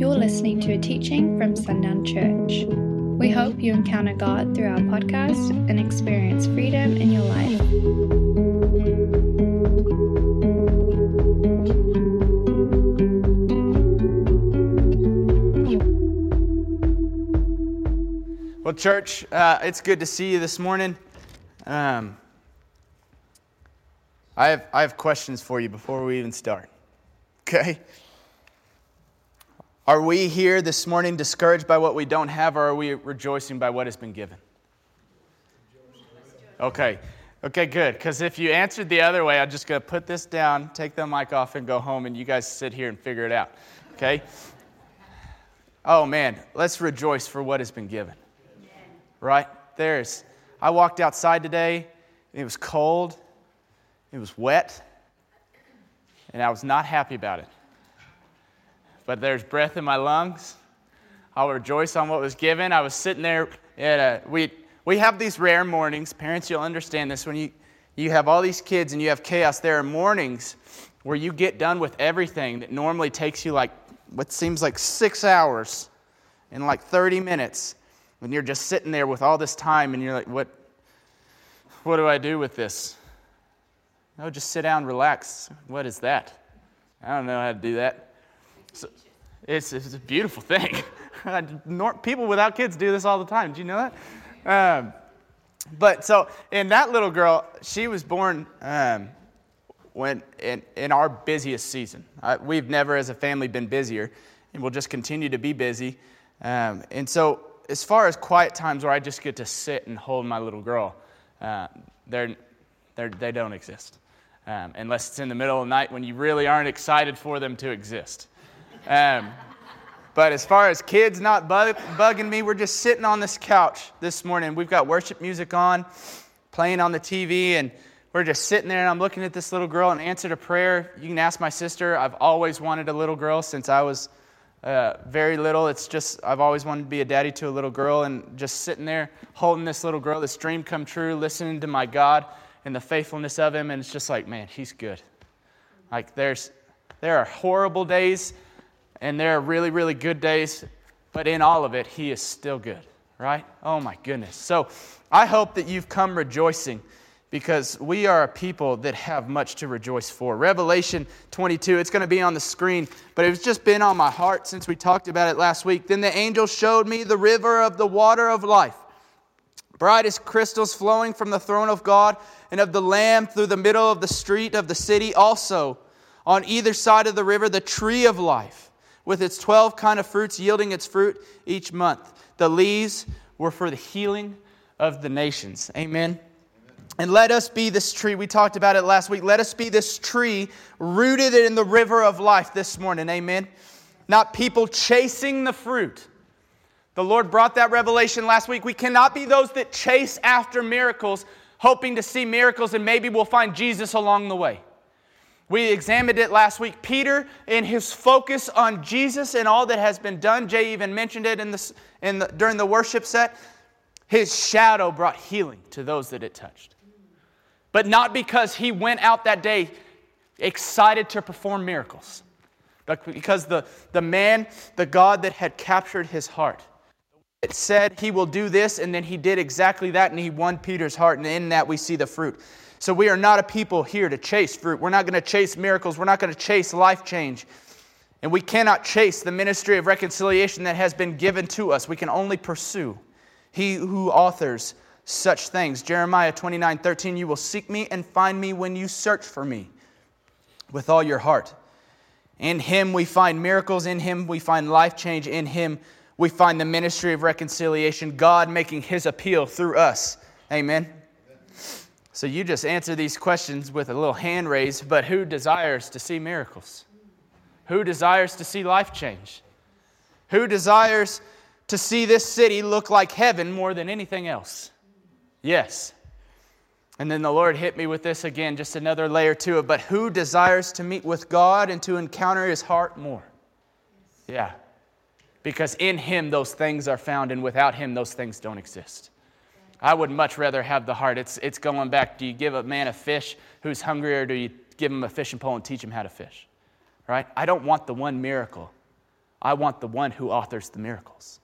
You're listening to a teaching from Sundown Church. We hope you encounter God through our podcast and experience freedom in your life. Well, church, uh, it's good to see you this morning. Um, I, have, I have questions for you before we even start. Okay? Are we here this morning discouraged by what we don't have, or are we rejoicing by what has been given? Okay. Okay, good. Because if you answered the other way, I'm just going to put this down, take the mic off, and go home, and you guys sit here and figure it out. Okay? Oh, man. Let's rejoice for what has been given right? There's, I walked outside today, it was cold, it was wet, and I was not happy about it. But there's breath in my lungs. I'll rejoice on what was given. I was sitting there at a, we, we have these rare mornings. Parents, you'll understand this. When you, you have all these kids and you have chaos, there are mornings where you get done with everything that normally takes you like what seems like six hours in like 30 minutes when you're just sitting there with all this time and you're like, what, what do I do with this? No, just sit down, relax. What is that? I don't know how to do that. So, it's, it's a beautiful thing. People without kids do this all the time. Do you know that? Um, but so, and that little girl, she was born um, when in, in our busiest season. We've never, as a family, been busier, and we'll just continue to be busy. Um, and so, as far as quiet times where I just get to sit and hold my little girl, uh, they're, they're, they don't exist. Um, unless it's in the middle of the night when you really aren't excited for them to exist. Um, but as far as kids not bug, bugging me, we're just sitting on this couch this morning. We've got worship music on, playing on the TV, and we're just sitting there. And I'm looking at this little girl and answered a prayer. You can ask my sister. I've always wanted a little girl since I was uh, very little. It's just, I've always wanted to be a daddy to a little girl, and just sitting there holding this little girl, this dream come true, listening to my God and the faithfulness of Him, and it's just like, man, He's good. Like, there's, there are horrible days, and there are really, really good days, but in all of it, He is still good, right? Oh my goodness. So I hope that you've come rejoicing because we are a people that have much to rejoice for. Revelation 22, it's going to be on the screen, but it's just been on my heart since we talked about it last week. Then the angel showed me the river of the water of life, bright as crystals flowing from the throne of God and of the Lamb through the middle of the street of the city. Also, on either side of the river, the tree of life, with its 12 kind of fruits yielding its fruit each month. The leaves were for the healing of the nations. Amen. And let us be this tree. We talked about it last week. Let us be this tree rooted in the river of life this morning. Amen. Not people chasing the fruit. The Lord brought that revelation last week. We cannot be those that chase after miracles, hoping to see miracles, and maybe we'll find Jesus along the way. We examined it last week. Peter, in his focus on Jesus and all that has been done, Jay even mentioned it in the, in the, during the worship set, his shadow brought healing to those that it touched but not because he went out that day excited to perform miracles, but because the, the man, the God that had captured his heart, it said he will do this, and then he did exactly that, and he won Peter's heart, and in that we see the fruit. So we are not a people here to chase fruit. We're not going to chase miracles. We're not going to chase life change. And we cannot chase the ministry of reconciliation that has been given to us. We can only pursue he who authors such things. Jeremiah 29 13, you will seek me and find me when you search for me with all your heart. In him we find miracles, in him we find life change, in him we find the ministry of reconciliation, God making his appeal through us. Amen. So you just answer these questions with a little hand raise, but who desires to see miracles? Who desires to see life change? Who desires to see this city look like heaven more than anything else? Yes. And then the Lord hit me with this again, just another layer to it. But who desires to meet with God and to encounter his heart more? Yeah. Because in him those things are found, and without him those things don't exist. I would much rather have the heart. It's, it's going back. Do you give a man a fish who's hungry, or do you give him a fishing pole and teach him how to fish? Right? I don't want the one miracle. I want the one who authors the miracles.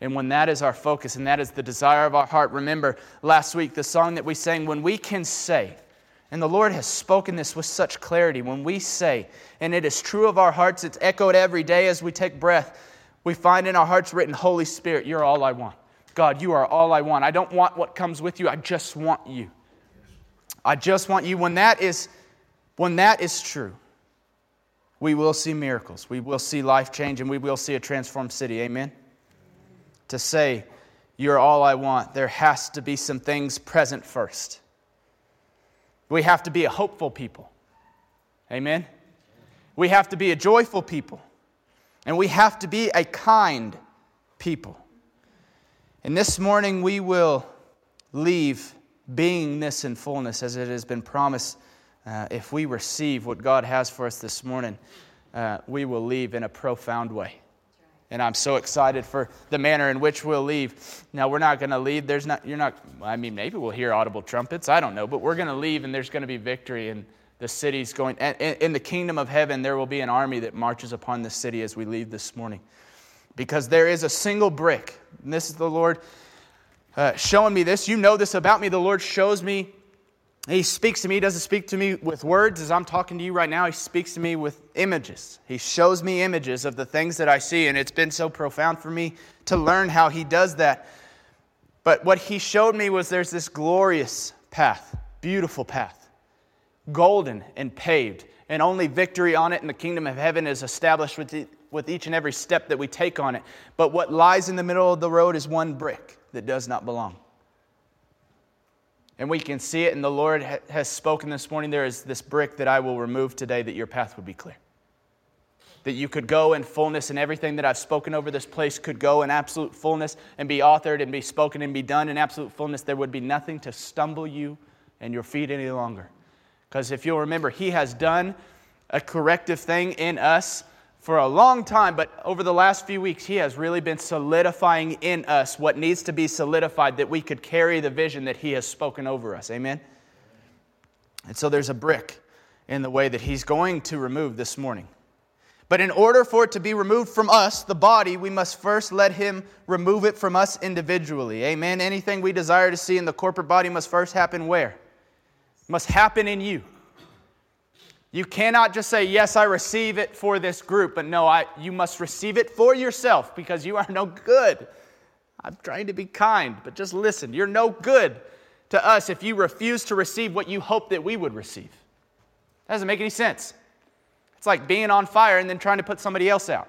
And when that is our focus and that is the desire of our heart, remember last week the song that we sang, when we can say, and the Lord has spoken this with such clarity, when we say, and it is true of our hearts, it's echoed every day as we take breath, we find in our hearts written, Holy Spirit, you're all I want. God, you are all I want. I don't want what comes with you, I just want you. I just want you. When that is, when that is true, we will see miracles. We will see life change and we will see a transformed city. Amen? to say, You're all I want, there has to be some things present first. We have to be a hopeful people. Amen? We have to be a joyful people. And we have to be a kind people. And this morning we will leave beingness and fullness as it has been promised. Uh, if we receive what God has for us this morning, uh, we will leave in a profound way and I'm so excited for the manner in which we'll leave. Now we're not going to leave. There's not. You're not. I mean, maybe we'll hear audible trumpets. I don't know, but we're going to leave, and there's going to be victory, and the city's going. In the kingdom of heaven, there will be an army that marches upon the city as we leave this morning, because there is a single brick. And this is the Lord uh, showing me this. You know this about me. The Lord shows me he speaks to me. He doesn't speak to me with words as I'm talking to you right now. He speaks to me with images. He shows me images of the things that I see, and it's been so profound for me to learn how he does that. But what he showed me was there's this glorious path, beautiful path, golden and paved, and only victory on it in the kingdom of heaven is established with, each and every step that we take on it. But what lies in the middle of the road is one brick that does not belong. And we can see it, and the Lord has spoken this morning. There is this brick that I will remove today that your path would be clear. That you could go in fullness, and everything that I've spoken over this place could go in absolute fullness and be authored and be spoken and be done in absolute fullness. There would be nothing to stumble you and your feet any longer. Because if you'll remember, He has done a corrective thing in us for a long time, but over the last few weeks, He has really been solidifying in us what needs to be solidified that we could carry the vision that He has spoken over us. Amen? And so there's a brick in the way that He's going to remove this morning. But in order for it to be removed from us, the body, we must first let Him remove it from us individually. Amen? Anything we desire to see in the corporate body must first happen where? Must happen in you. You cannot just say, Yes, I receive it for this group, but no, I, you must receive it for yourself because you are no good. I'm trying to be kind, but just listen. You're no good to us if you refuse to receive what you hope that we would receive. That doesn't make any sense. It's like being on fire and then trying to put somebody else out.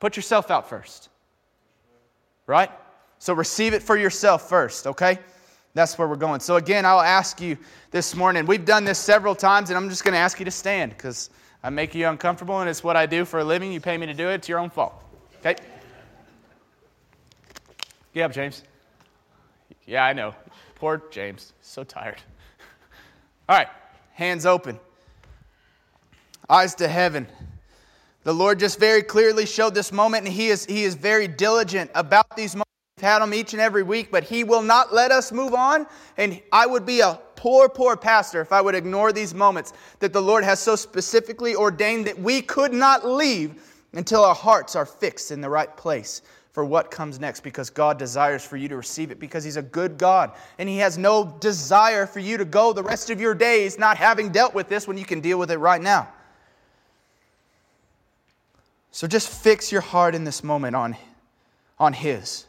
Put yourself out first. Right? So receive it for yourself first, okay? That's where we're going. So, again, I'll ask you this morning. We've done this several times, and I'm just going to ask you to stand because I make you uncomfortable, and it's what I do for a living. You pay me to do it, it's your own fault. Okay? Get up, James. Yeah, I know. Poor James. So tired. All right, hands open, eyes to heaven. The Lord just very clearly showed this moment, and He is, he is very diligent about these moments. Had them each and every week, but He will not let us move on. And I would be a poor, poor pastor if I would ignore these moments that the Lord has so specifically ordained that we could not leave until our hearts are fixed in the right place for what comes next because God desires for you to receive it because He's a good God and He has no desire for you to go the rest of your days not having dealt with this when you can deal with it right now. So just fix your heart in this moment on, on His.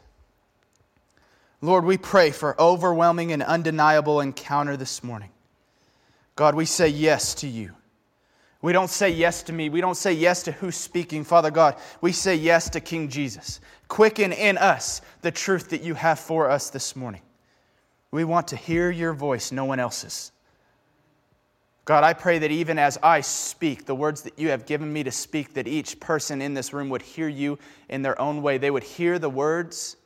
Lord, we pray for overwhelming and undeniable encounter this morning. God, we say yes to you. We don't say yes to me. We don't say yes to who's speaking, Father God. We say yes to King Jesus. Quicken in us the truth that you have for us this morning. We want to hear your voice, no one else's. God, I pray that even as I speak the words that you have given me to speak, that each person in this room would hear you in their own way. They would hear the words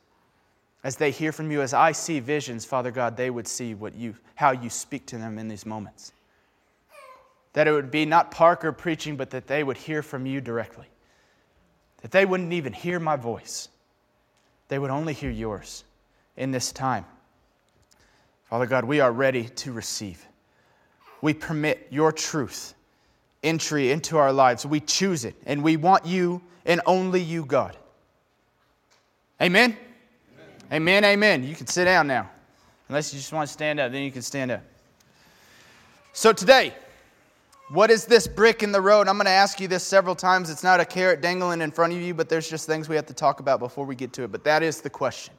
as they hear from you, as I see visions, Father God, they would see what you, how you speak to them in these moments. That it would be not Parker preaching, but that they would hear from you directly. That they wouldn't even hear my voice, they would only hear yours in this time. Father God, we are ready to receive. We permit your truth entry into our lives. We choose it, and we want you and only you, God. Amen? Amen, amen. You can sit down now. Unless you just want to stand up, then you can stand up. So today, what is this brick in the road? I'm going to ask you this several times. It's not a carrot dangling in front of you, but there's just things we have to talk about before we get to it. But that is the question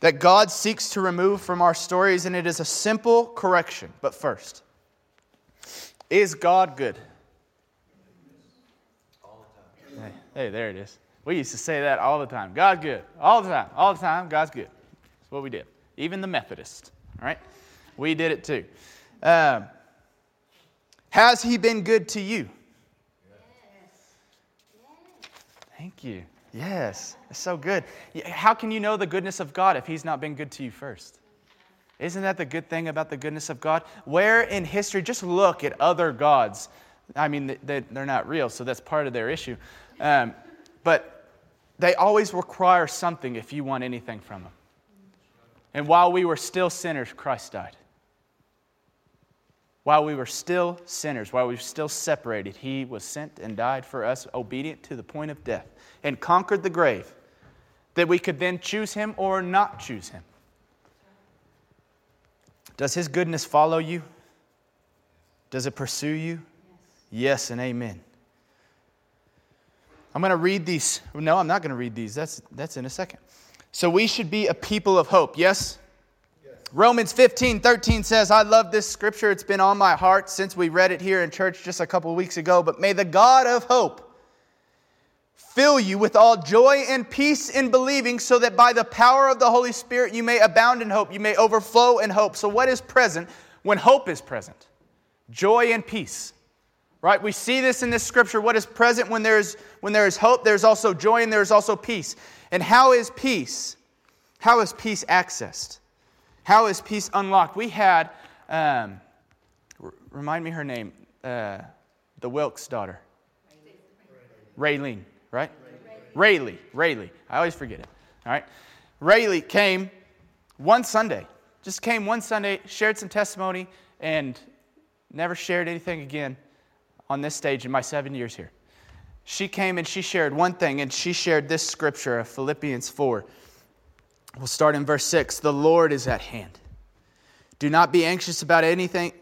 that God seeks to remove from our stories, and it is a simple correction. But first, is God good? Hey, hey, there it is. We used to say that all the time. God's good. All the time. All the time. God's good. That's what we did. Even the Methodists, all right? We did it too. Um, has he been good to you? Yes. Thank you. Yes, it's so good. How can you know the goodness of God if he's not been good to you first? Isn't that the good thing about the goodness of God? Where in history, just look at other gods. I mean, they're not real, so that's part of their issue. Um, but they always require something if you want anything from them. And while we were still sinners, Christ died. While we were still sinners, while we were still separated, He was sent and died for us, obedient to the point of death, and conquered the grave, that we could then choose Him or not choose Him. Does His goodness follow you? Does it pursue you? Yes, yes and amen. I'm going to read these. No, I'm not going to read these. That's, that's in a second. So we should be a people of hope. Yes? yes? Romans 15, 13 says, I love this scripture. It's been on my heart since we read it here in church just a couple of weeks ago. But may the God of hope fill you with all joy and peace in believing, so that by the power of the Holy Spirit you may abound in hope, you may overflow in hope. So, what is present when hope is present? Joy and peace. Right? We see this in this scripture. What is present when there's when there is hope, there's also joy and there's also peace. And how is peace? How is peace accessed? How is peace unlocked? We had, um, remind me her name, uh, the Wilkes daughter. Raylene right? Rayleigh. Rayleigh. I always forget it. All right. Rayleigh came one Sunday, just came one Sunday, shared some testimony, and never shared anything again on this stage in my seven years here. She came and she shared one thing, and she shared this scripture of Philippians 4. We'll start in verse 6. The Lord is at hand. Do not be anxious about anything,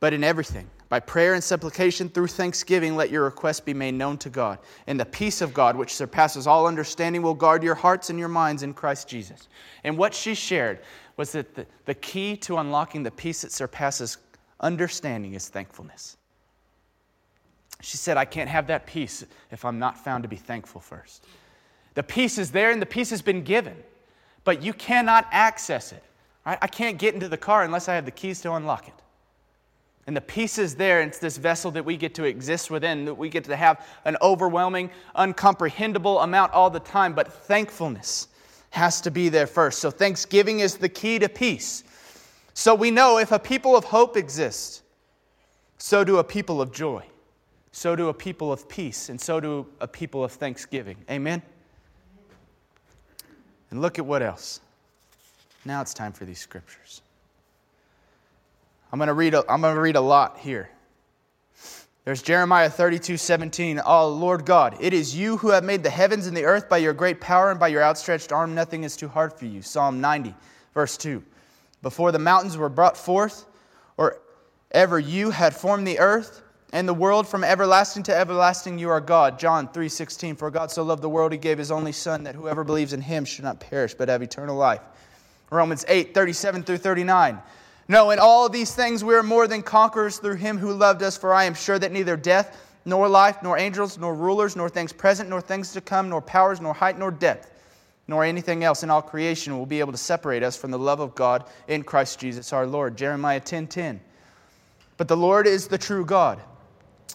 but in everything by prayer and supplication through thanksgiving, let your requests be made known to God. And the peace of God, which surpasses all understanding, will guard your hearts and your minds in Christ Jesus. And what she shared was that the, the key to unlocking the peace that surpasses understanding is thankfulness. She said, I can't have that peace if I'm not found to be thankful first. The peace is there and the peace has been given, but you cannot access it. Right? I can't get into the car unless I have the keys to unlock it. And the peace is there. It's this vessel that we get to exist within, that we get to have an overwhelming, uncomprehendable amount all the time. But thankfulness has to be there first. So thanksgiving is the key to peace. So we know if a people of hope exist, so do a people of joy, so do a people of peace, and so do a people of thanksgiving. Amen? And look at what else. Now it's time for these scriptures. I'm going to read a, I'm going to read a lot here. There's Jeremiah 32, 17. Oh, Lord God, it is you who have made the heavens and the earth by your great power and by your outstretched arm. Nothing is too hard for you. Psalm 90, verse 2. Before the mountains were brought forth, or ever you had formed the earth and the world from everlasting to everlasting, you are God. John 3.16 For God so loved the world, he gave his only Son, that whoever believes in him should not perish, but have eternal life. Romans 8:37 through 39. No, in all these things we are more than conquerors through him who loved us, for I am sure that neither death, nor life, nor angels, nor rulers, nor things present, nor things to come, nor powers, nor height, nor depth, nor anything else in all creation will be able to separate us from the love of God in Christ Jesus our Lord. Jeremiah 10.10 10. But the Lord is the true God.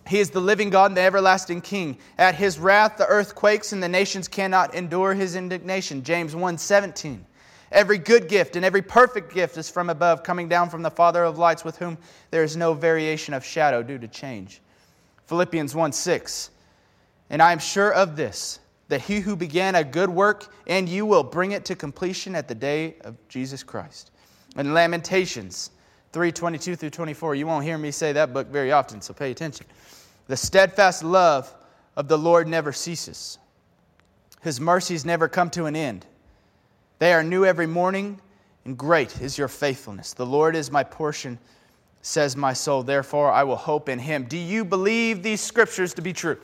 He is the living God and the everlasting King. At his wrath the earth quakes and the nations cannot endure his indignation. James 1 17. Every good gift and every perfect gift is from above, coming down from the Father of lights, with whom there is no variation of shadow due to change. Philippians 1 6. And I am sure of this, that he who began a good work and you will bring it to completion at the day of Jesus Christ. And Lamentations 3 22 through 24. You won't hear me say that book very often, so pay attention. The steadfast love of the Lord never ceases, His mercies never come to an end. They are new every morning, and great is your faithfulness. The Lord is my portion, says my soul. Therefore, I will hope in Him. Do you believe these scriptures to be true?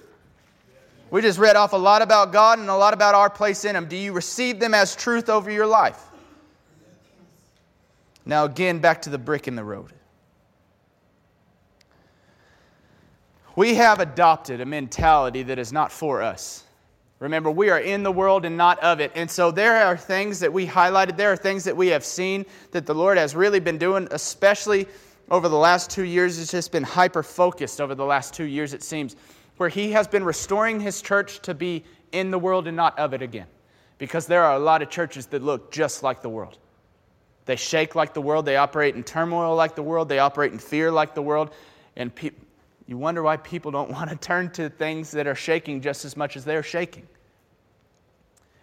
We just read off a lot about God and a lot about our place in Him. Do you receive them as truth over your life? Now, again, back to the brick in the road. We have adopted a mentality that is not for us. Remember, we are in the world and not of it. And so there are things that we highlighted, there are things that we have seen that the Lord has really been doing, especially over the last two years. It's just been hyper focused over the last two years, it seems, where He has been restoring His church to be in the world and not of it again. Because there are a lot of churches that look just like the world. They shake like the world, they operate in turmoil like the world, they operate in fear like the world. And pe- you wonder why people don't want to turn to things that are shaking just as much as they're shaking.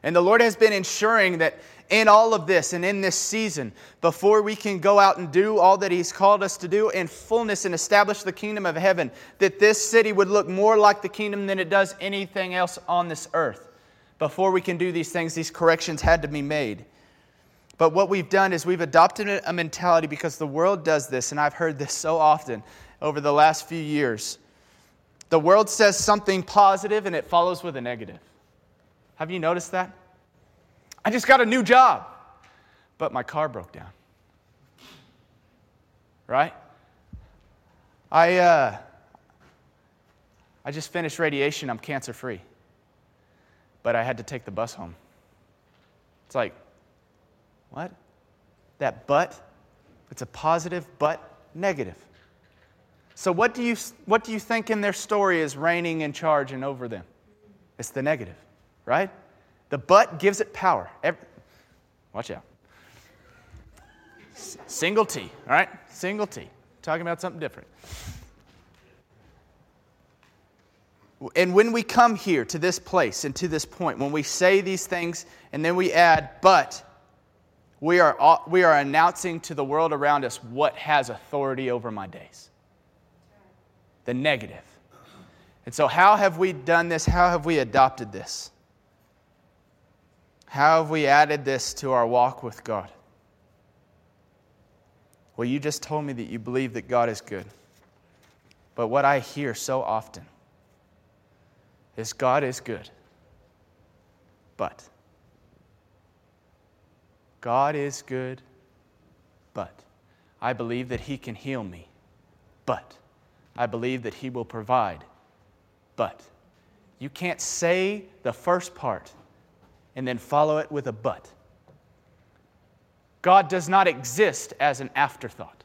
And the Lord has been ensuring that in all of this and in this season, before we can go out and do all that He's called us to do in fullness and establish the kingdom of heaven, that this city would look more like the kingdom than it does anything else on this earth. Before we can do these things, these corrections had to be made. But what we've done is we've adopted a mentality because the world does this, and I've heard this so often over the last few years. The world says something positive and it follows with a negative. Have you noticed that? I just got a new job, but my car broke down. Right? I, uh, I just finished radiation. I'm cancer free. But I had to take the bus home. It's like, what? That but? It's a positive but negative. So, what do, you, what do you think in their story is reigning in charge and over them? It's the negative, right? The but gives it power. Every, watch out. S- single T, all right? Single T. Talking about something different. And when we come here to this place and to this point, when we say these things and then we add, but, we are, we are announcing to the world around us what has authority over my days the negative. And so, how have we done this? How have we adopted this? How have we added this to our walk with God? Well, you just told me that you believe that God is good. But what I hear so often is God is good. But. God is good, but I believe that He can heal me, but I believe that He will provide, but you can't say the first part and then follow it with a but. God does not exist as an afterthought.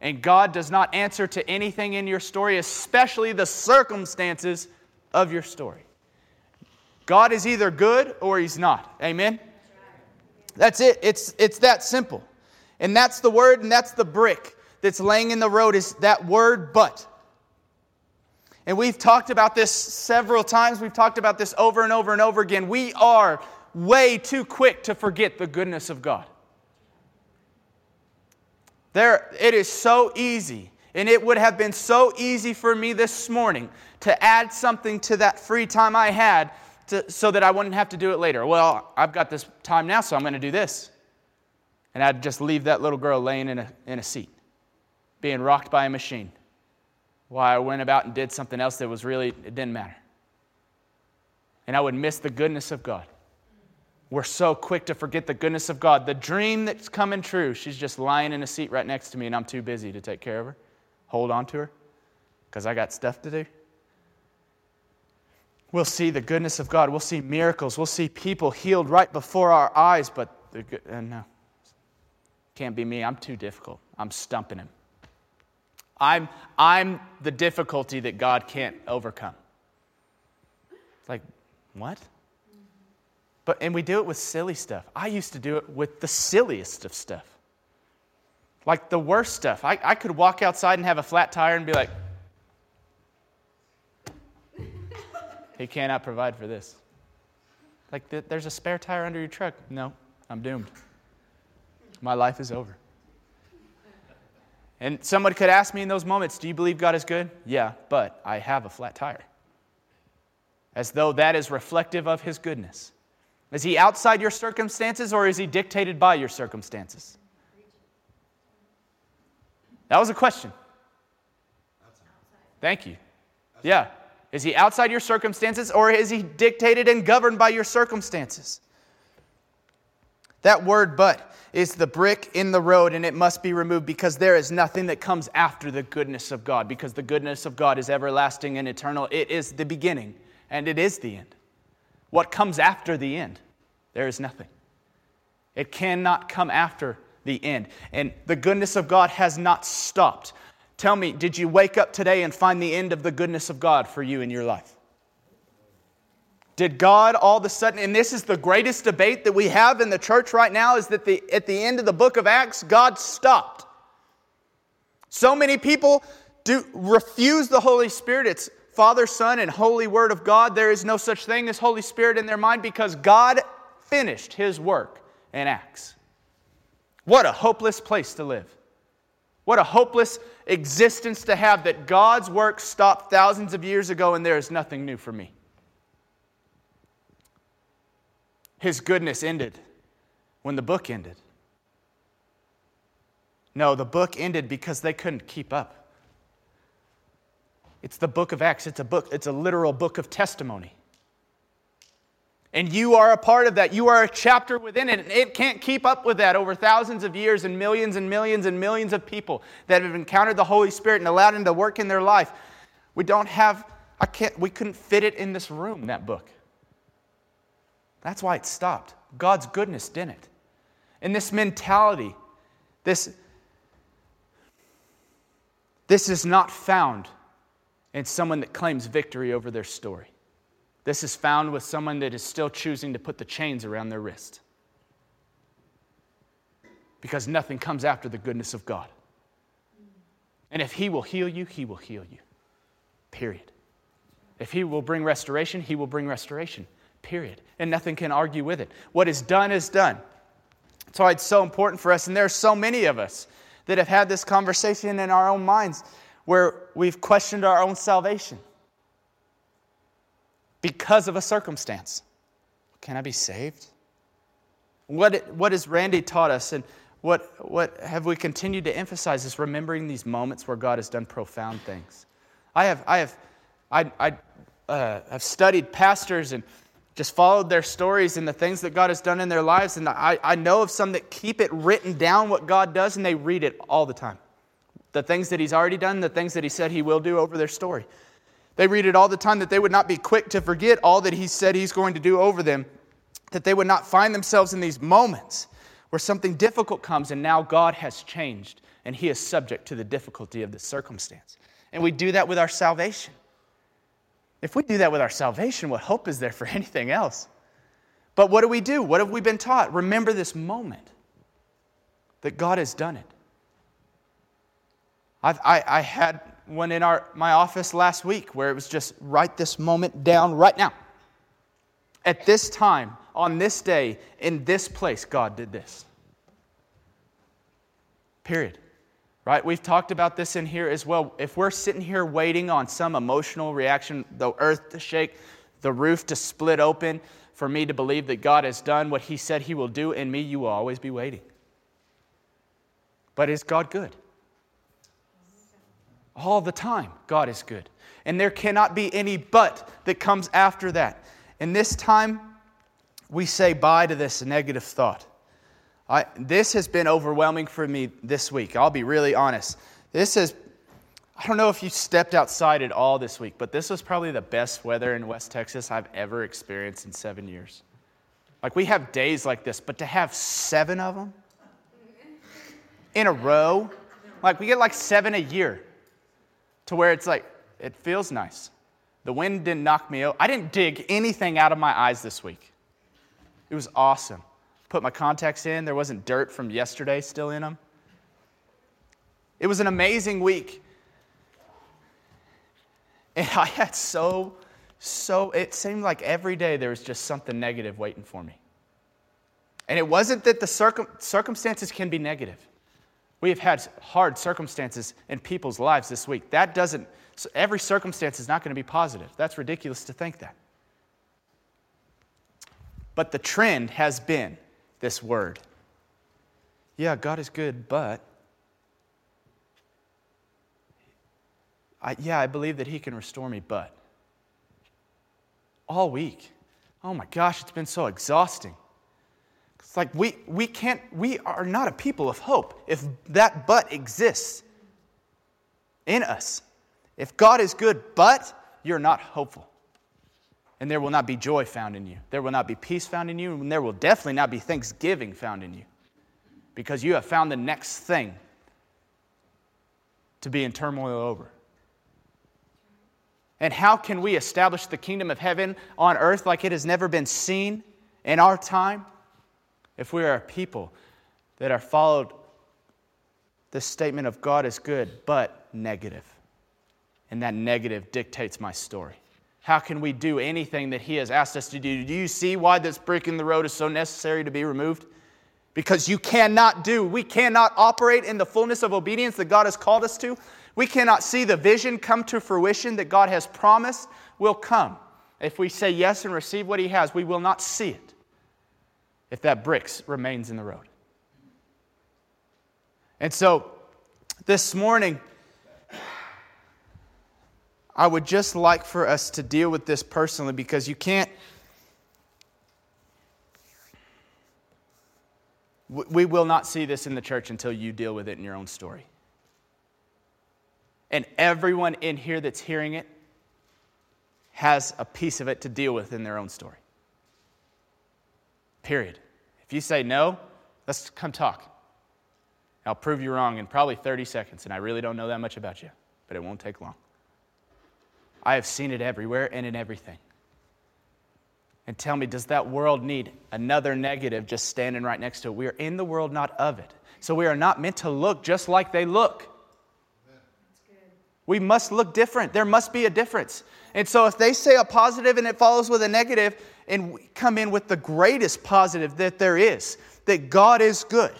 And God does not answer to anything in your story, especially the circumstances of your story. God is either good or He's not. Amen? That's it. It's, it's that simple. And that's the word and that's the brick that's laying in the road is that word but. And we've talked about this several times. We've talked about this over and over and over again. We are way too quick to forget the goodness of God. There, it is so easy, and it would have been so easy for me this morning to add something to that free time I had to, so that I wouldn't have to do it later. Well, I've got this time now, so I'm going to do this. And I'd just leave that little girl laying in a, in a seat, being rocked by a machine, while I went about and did something else that was really, it didn't matter. And I would miss the goodness of God. We're so quick to forget the goodness of God. The dream that's coming true, she's just lying in a seat right next to me, and I'm too busy to take care of her, hold on to her, because I got stuff to do. We'll see the goodness of God. We'll see miracles. We'll see people healed right before our eyes, but the, uh, no. Can't be me. I'm too difficult. I'm stumping him. I'm, I'm the difficulty that God can't overcome. It's like, what? But, and we do it with silly stuff. I used to do it with the silliest of stuff. Like the worst stuff. I, I could walk outside and have a flat tire and be like, He cannot provide for this. Like, there's a spare tire under your truck. No, I'm doomed. My life is over. And someone could ask me in those moments, Do you believe God is good? Yeah, but I have a flat tire. As though that is reflective of his goodness. Is he outside your circumstances or is he dictated by your circumstances? That was a question. Thank you. Yeah. Is he outside your circumstances or is he dictated and governed by your circumstances? That word but is the brick in the road and it must be removed because there is nothing that comes after the goodness of God because the goodness of God is everlasting and eternal. It is the beginning and it is the end. What comes after the end? There is nothing. It cannot come after the end. And the goodness of God has not stopped. Tell me, did you wake up today and find the end of the goodness of God for you in your life? Did God all of a sudden, and this is the greatest debate that we have in the church right now, is that the, at the end of the book of Acts, God stopped. So many people do refuse the Holy Spirit. It's Father, Son, and Holy Word of God. There is no such thing as Holy Spirit in their mind because God finished His work in Acts. What a hopeless place to live. What a hopeless existence to have that God's work stopped thousands of years ago and there is nothing new for me. His goodness ended when the book ended. No, the book ended because they couldn't keep up. It's the book of Acts. It's a book, it's a literal book of testimony. And you are a part of that. You are a chapter within it. And it can't keep up with that over thousands of years and millions and millions and millions of people that have encountered the Holy Spirit and allowed Him to work in their life. We don't have, I can't, we couldn't fit it in this room, that book. That's why it stopped. God's goodness didn't. And this mentality, this, this is not found in someone that claims victory over their story. This is found with someone that is still choosing to put the chains around their wrist. Because nothing comes after the goodness of God. And if He will heal you, He will heal you. Period. If He will bring restoration, He will bring restoration. Period. And nothing can argue with it. What is done is done. That's why it's so important for us. And there are so many of us that have had this conversation in our own minds where we've questioned our own salvation because of a circumstance. Can I be saved? What, what has Randy taught us and what, what have we continued to emphasize is remembering these moments where God has done profound things. I have, I have, I, I uh, have studied pastors and just followed their stories and the things that God has done in their lives. And I, I know of some that keep it written down what God does and they read it all the time. The things that He's already done, the things that He said He will do over their story. They read it all the time that they would not be quick to forget all that he said he's going to do over them, that they would not find themselves in these moments where something difficult comes and now God has changed and he is subject to the difficulty of the circumstance. And we do that with our salvation. If we do that with our salvation, what hope is there for anything else? But what do we do? What have we been taught? Remember this moment that God has done it. I've, I, I had one in our, my office last week where it was just write this moment down right now. At this time, on this day, in this place, God did this. Period. Right? We've talked about this in here as well. If we're sitting here waiting on some emotional reaction, the earth to shake, the roof to split open, for me to believe that God has done what He said He will do in me, you will always be waiting. But is God good? All the time, God is good. And there cannot be any but that comes after that. And this time, we say bye to this negative thought. I, this has been overwhelming for me this week. I'll be really honest. This is, I don't know if you stepped outside at all this week, but this was probably the best weather in West Texas I've ever experienced in seven years. Like, we have days like this, but to have seven of them in a row, like, we get like seven a year to where it's like, it feels nice. The wind didn't knock me out. I didn't dig anything out of my eyes this week. It was awesome. Put my contacts in, there wasn't dirt from yesterday still in them. It was an amazing week. And I had so, so, it seemed like every day there was just something negative waiting for me. And it wasn't that the circum, circumstances can be negative. We have had hard circumstances in people's lives this week. That doesn't, every circumstance is not going to be positive. That's ridiculous to think that. But the trend has been this word. Yeah, God is good, but. I, yeah, I believe that He can restore me, but. All week. Oh my gosh, it's been so exhausting. It's like we, we can't, we are not a people of hope if that but exists in us. If God is good, but you're not hopeful. And there will not be joy found in you. There will not be peace found in you, and there will definitely not be thanksgiving found in you. Because you have found the next thing to be in turmoil over. And how can we establish the kingdom of heaven on earth like it has never been seen in our time? If we are a people that are followed this statement of God is good, but negative. And that negative dictates my story. How can we do anything that He has asked us to do? Do you see why this brick in the road is so necessary to be removed? Because you cannot do, we cannot operate in the fullness of obedience that God has called us to. We cannot see the vision come to fruition that God has promised will come. If we say yes and receive what He has, we will not see it if that bricks remains in the road. And so this morning, I would just like for us to deal with this personally because you can't. We will not see this in the church until you deal with it in your own story. And everyone in here that's hearing it has a piece of it to deal with in their own story. Period. If you say no, let's come talk. I'll prove you wrong in probably 30 seconds, and I really don't know that much about you, but it won't take long. I have seen it everywhere and in everything. And tell me, does that world need another negative just standing right next to it? We are in the world, not of it. So we are not meant to look just like they look. We must look different. There must be a difference. And so if they say a positive and it follows with a negative, and we come in with the greatest positive that there is, that God is good.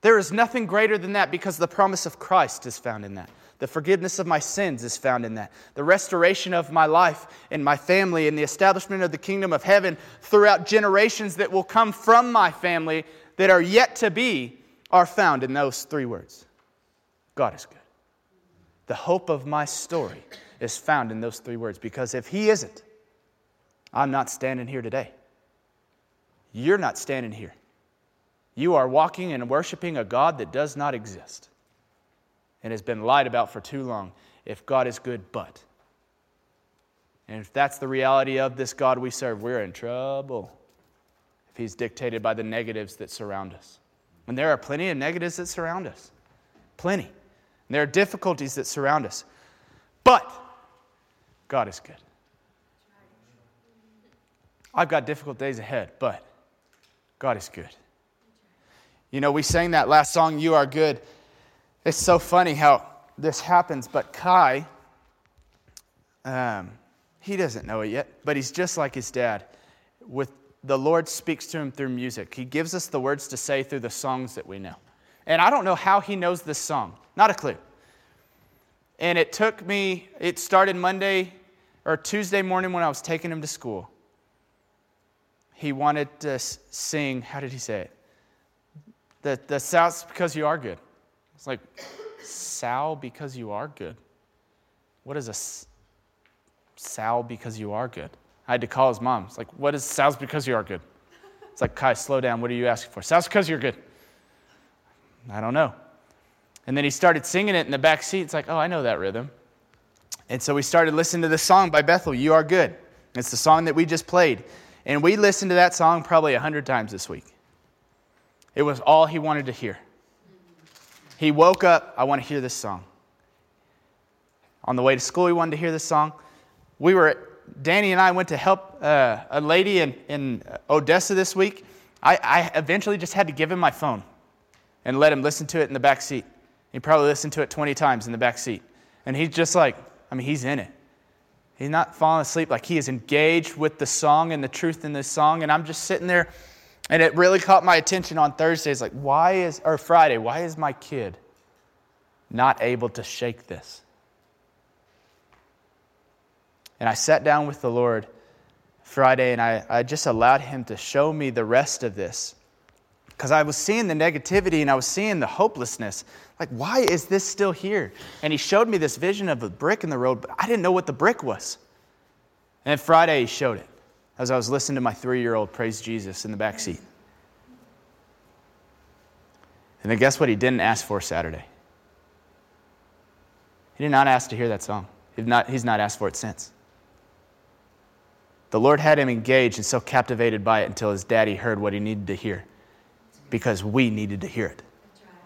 There is nothing greater than that because the promise of Christ is found in that. The forgiveness of my sins is found in that. The restoration of my life and my family and the establishment of the kingdom of heaven throughout generations that will come from my family that are yet to be are found in those three words God is good. The hope of my story is found in those three words because if He isn't, I'm not standing here today. You're not standing here. You are walking and worshiping a God that does not exist and has been lied about for too long. If God is good, but. And if that's the reality of this God we serve, we're in trouble. If He's dictated by the negatives that surround us. And there are plenty of negatives that surround us. Plenty. And there are difficulties that surround us. But God is good. I've got difficult days ahead, but God is good. You know, we sang that last song, You Are Good. It's so funny how this happens, but Kai, um, he doesn't know it yet, but he's just like his dad. With the Lord speaks to him through music. He gives us the words to say through the songs that we know. And I don't know how he knows this song, not a clue. And it took me, it started Monday or Tuesday morning when I was taking him to school. He wanted to sing, how did he say it? The, the South's because you are good. It's like, Sal, because you are good. What is a Sal because you are good? I had to call his mom. It's like, what is Sal's because you are good? It's like, Kai, slow down. What are you asking for? Sal's because you're good. I don't know. And then he started singing it in the back seat. It's like, oh, I know that rhythm. And so we started listening to the song by Bethel, You Are Good. It's the song that we just played. And we listened to that song probably a hundred times this week. It was all he wanted to hear. He woke up, I want to hear this song. On the way to school, he wanted to hear this song. We were, Danny and I went to help uh, a lady in, in Odessa this week. I, I eventually just had to give him my phone and let him listen to it in the back seat. He probably listened to it 20 times in the back seat. And he's just like, I mean, he's in it. He's not falling asleep. Like he is engaged with the song and the truth in this song. And I'm just sitting there And it really caught my attention on Thursday. It's like, why is, or Friday, why is my kid not able to shake this? And I sat down with the Lord Friday and I, I just allowed Him to show me the rest of this. Because I was seeing the negativity and I was seeing the hopelessness. Like, why is this still here? And He showed me this vision of a brick in the road, but I didn't know what the brick was. And then Friday, He showed it as I was listening to my three year old praise Jesus in the back seat. And then guess what He didn't ask for Saturday? He did not ask to hear that song. He's not, he's not asked for it since. The Lord had him engaged and so captivated by it until his daddy heard what he needed to hear because we needed to hear it.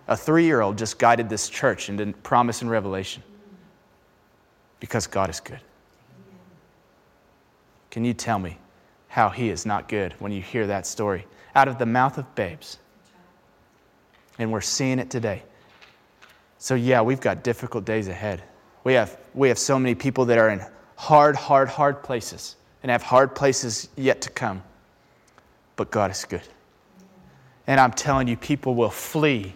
A three year old just guided this church into promise and revelation because God is good. Can you tell me how he is not good when you hear that story out of the mouth of babes? And we're seeing it today. So, yeah, we've got difficult days ahead. We have, we have so many people that are in hard, hard, hard places and have hard places yet to come. But God is good. And I'm telling you, people will flee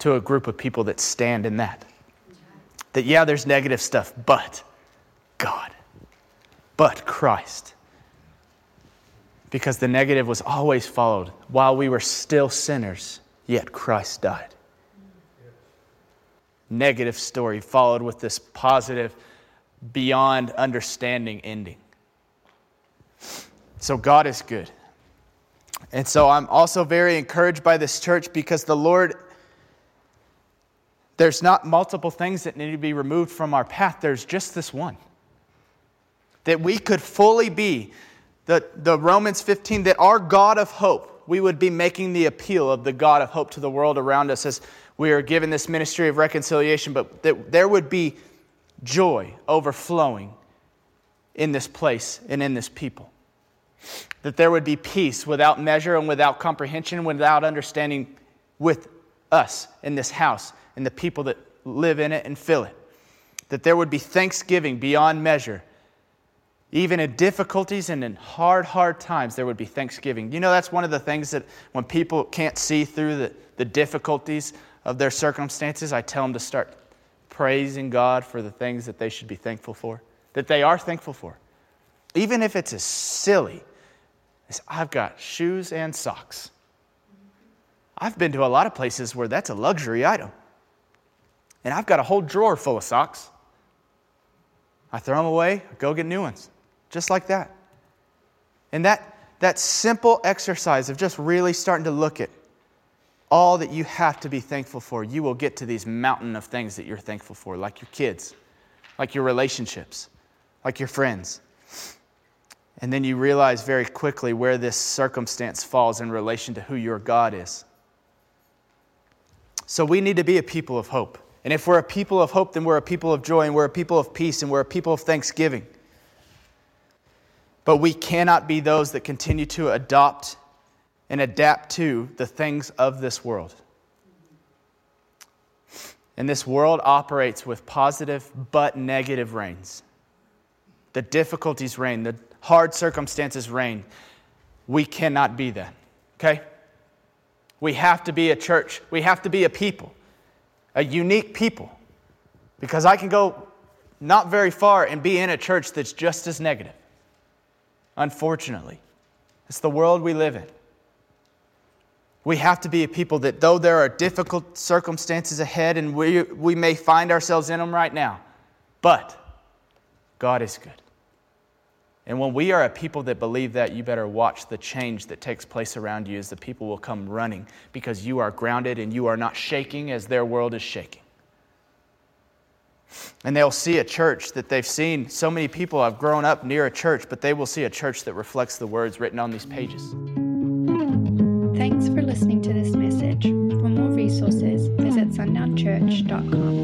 to a group of people that stand in that. That, yeah, there's negative stuff, but God, but Christ. Because the negative was always followed. While we were still sinners, yet Christ died. Negative story followed with this positive, beyond understanding ending. So God is good. And so I'm also very encouraged by this church because the Lord, there's not multiple things that need to be removed from our path, there's just this one. That we could fully be the, the Romans 15, that our God of hope, we would be making the appeal of the God of hope to the world around us as we are given this ministry of reconciliation, but that there would be joy overflowing in this place and in this people. That there would be peace without measure and without comprehension, without understanding with us in this house and the people that live in it and fill it. That there would be thanksgiving beyond measure. Even in difficulties and in hard, hard times, there would be thanksgiving. You know, that's one of the things that when people can't see through the, the difficulties of their circumstances, I tell them to start praising God for the things that they should be thankful for, that they are thankful for. Even if it's as silly as I've got shoes and socks. I've been to a lot of places where that's a luxury item. And I've got a whole drawer full of socks. I throw them away, go get new ones, just like that. And that, that simple exercise of just really starting to look at all that you have to be thankful for, you will get to these mountain of things that you're thankful for, like your kids, like your relationships, like your friends. And then you realize very quickly where this circumstance falls in relation to who your God is. So we need to be a people of hope. And if we're a people of hope, then we're a people of joy, and we're a people of peace, and we're a people of thanksgiving. But we cannot be those that continue to adopt and adapt to the things of this world. And this world operates with positive but negative reigns. The difficulties reign, the hard circumstances reign. We cannot be that, okay? We have to be a church. We have to be a people, a unique people. Because I can go not very far and be in a church that's just as negative. Unfortunately, it's the world we live in. We have to be a people that, though there are difficult circumstances ahead and we, we may find ourselves in them right now, but God is good. And when we are a people that believe that, you better watch the change that takes place around you as the people will come running because you are grounded and you are not shaking as their world is shaking. And they'll see a church that they've seen. So many people have grown up near a church, but they will see a church that reflects the words written on these pages. Thanks for listening to this message. For more resources, visit sundownchurch.com.